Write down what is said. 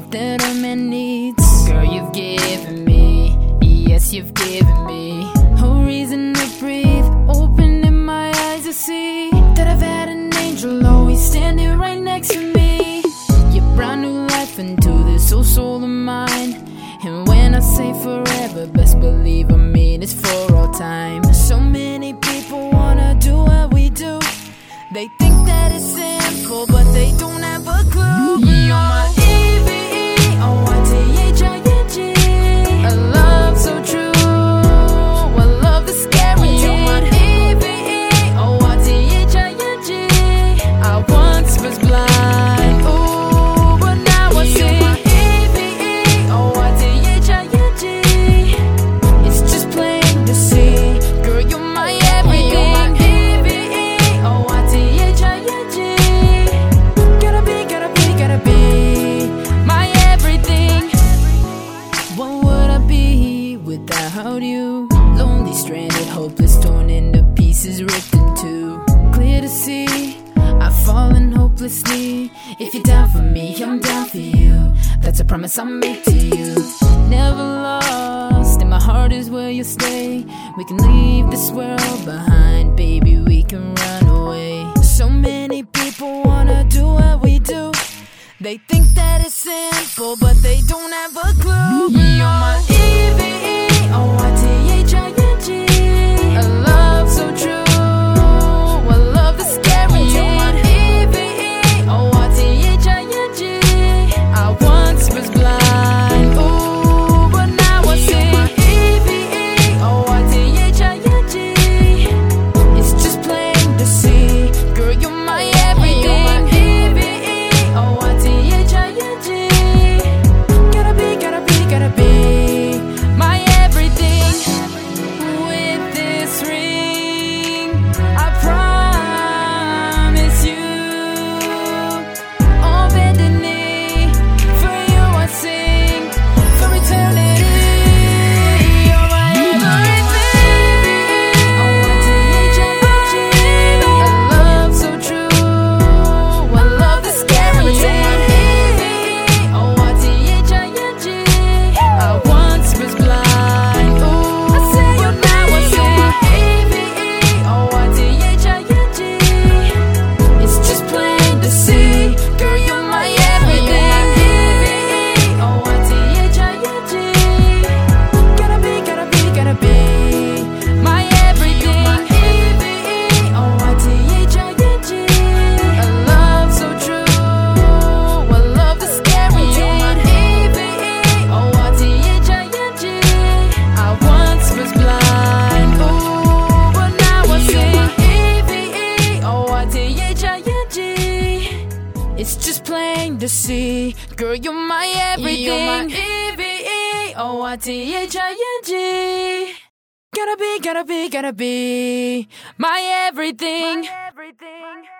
life that a man needs. Girl, you've given me, yes, you've given me a reason to breathe. Opening my eyes to see that I've had an angel always standing right next to me. Your brand new life into this old soul of mine. And when I say forever, best believe I mean it's for all time. hopeless, torn into pieces, ripped in two. Clear to see, I've fallen hopelessly. If you're down for me, I'm down for you. That's a promise I make to you. Never lost, and my heart is where you stay. We can leave this world behind, baby, we can run away. So many people wanna do what we do. They think that it's simple, but they don't have a clue. You're my see. Girl, you're my everything. You're my E-V-E-O-R-T-H-I-N-G. Gotta be, gotta be, gotta be my everything. My everything. My everything.